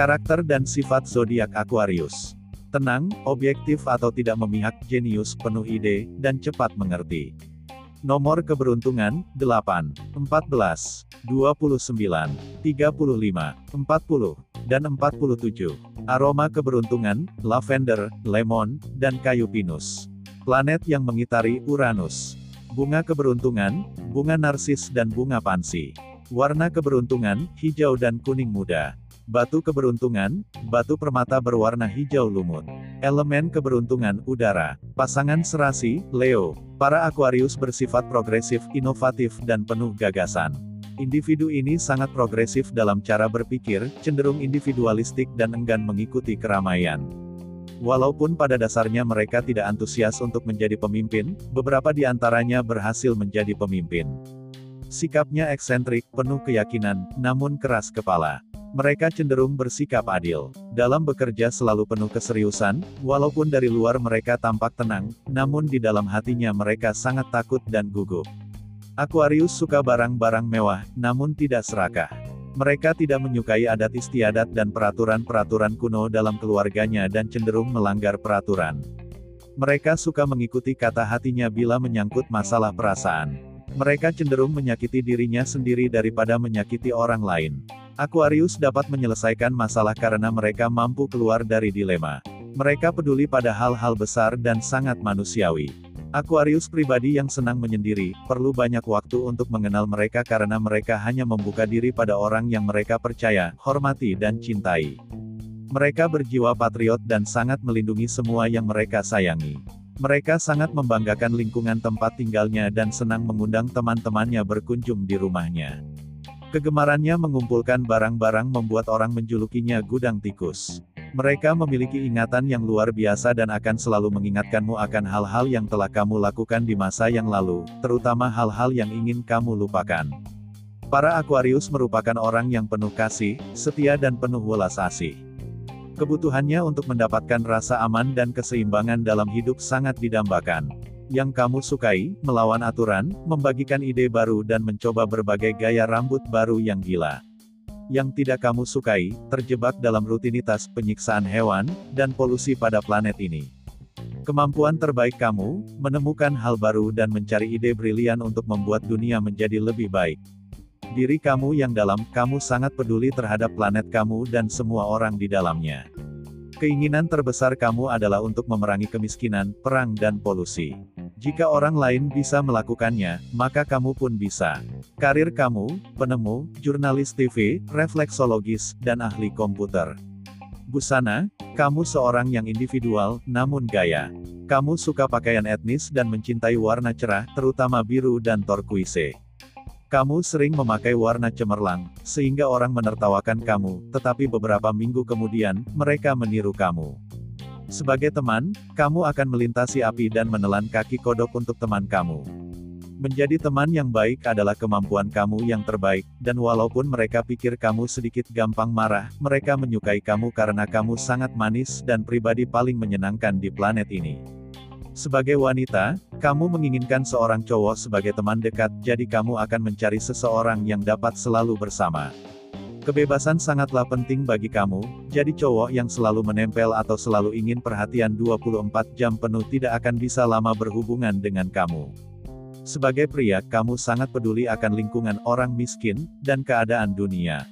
Karakter dan sifat zodiak Aquarius. Tenang, objektif atau tidak memihak, jenius, penuh ide, dan cepat mengerti. Nomor keberuntungan, 8, 14, 29, 35, 40, dan 47. Aroma keberuntungan, lavender, lemon, dan kayu pinus. Planet yang mengitari Uranus. Bunga keberuntungan, bunga narsis dan bunga pansi. Warna keberuntungan, hijau dan kuning muda. Batu keberuntungan, batu permata berwarna hijau lumut. Elemen keberuntungan, udara. Pasangan serasi, Leo. Para Aquarius bersifat progresif, inovatif dan penuh gagasan. Individu ini sangat progresif dalam cara berpikir, cenderung individualistik dan enggan mengikuti keramaian. Walaupun pada dasarnya mereka tidak antusias untuk menjadi pemimpin, beberapa di antaranya berhasil menjadi pemimpin. Sikapnya eksentrik, penuh keyakinan, namun keras kepala. Mereka cenderung bersikap adil. Dalam bekerja selalu penuh keseriusan, walaupun dari luar mereka tampak tenang, namun di dalam hatinya mereka sangat takut dan gugup. Aquarius suka barang-barang mewah, namun tidak serakah. Mereka tidak menyukai adat istiadat dan peraturan-peraturan kuno dalam keluarganya dan cenderung melanggar peraturan. Mereka suka mengikuti kata hatinya bila menyangkut masalah perasaan. Mereka cenderung menyakiti dirinya sendiri daripada menyakiti orang lain. Aquarius dapat menyelesaikan masalah karena mereka mampu keluar dari dilema. Mereka peduli pada hal-hal besar dan sangat manusiawi. Aquarius pribadi yang senang menyendiri, perlu banyak waktu untuk mengenal mereka karena mereka hanya membuka diri pada orang yang mereka percaya, hormati dan cintai. Mereka berjiwa patriot dan sangat melindungi semua yang mereka sayangi. Mereka sangat membanggakan lingkungan tempat tinggalnya dan senang mengundang teman-temannya berkunjung di rumahnya. Kegemarannya mengumpulkan barang-barang membuat orang menjulukinya gudang tikus. Mereka memiliki ingatan yang luar biasa dan akan selalu mengingatkanmu akan hal-hal yang telah kamu lakukan di masa yang lalu, terutama hal-hal yang ingin kamu lupakan. Para Aquarius merupakan orang yang penuh kasih, setia dan penuh welas asih. Kebutuhannya untuk mendapatkan rasa aman dan keseimbangan dalam hidup sangat didambakan yang kamu sukai, melawan aturan, membagikan ide baru dan mencoba berbagai gaya rambut baru yang gila. Yang tidak kamu sukai, terjebak dalam rutinitas penyiksaan hewan, dan polusi pada planet ini. Kemampuan terbaik kamu, menemukan hal baru dan mencari ide brilian untuk membuat dunia menjadi lebih baik. Diri kamu yang dalam, kamu sangat peduli terhadap planet kamu dan semua orang di dalamnya. Keinginan terbesar kamu adalah untuk memerangi kemiskinan, perang dan polusi. Jika orang lain bisa melakukannya, maka kamu pun bisa. Karir kamu, penemu, jurnalis TV, refleksologis, dan ahli komputer. Busana, kamu seorang yang individual, namun gaya. Kamu suka pakaian etnis dan mencintai warna cerah, terutama biru dan turquoise. Kamu sering memakai warna cemerlang, sehingga orang menertawakan kamu, tetapi beberapa minggu kemudian, mereka meniru kamu. Sebagai teman, kamu akan melintasi api dan menelan kaki kodok untuk teman kamu. Menjadi teman yang baik adalah kemampuan kamu yang terbaik, dan walaupun mereka pikir kamu sedikit gampang marah, mereka menyukai kamu karena kamu sangat manis dan pribadi paling menyenangkan di planet ini. Sebagai wanita, kamu menginginkan seorang cowok sebagai teman dekat, jadi kamu akan mencari seseorang yang dapat selalu bersama. Kebebasan sangatlah penting bagi kamu, jadi cowok yang selalu menempel atau selalu ingin perhatian 24 jam penuh tidak akan bisa lama berhubungan dengan kamu. Sebagai pria, kamu sangat peduli akan lingkungan orang miskin, dan keadaan dunia.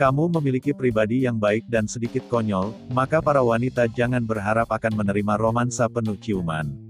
Kamu memiliki pribadi yang baik dan sedikit konyol, maka para wanita jangan berharap akan menerima romansa penuh ciuman.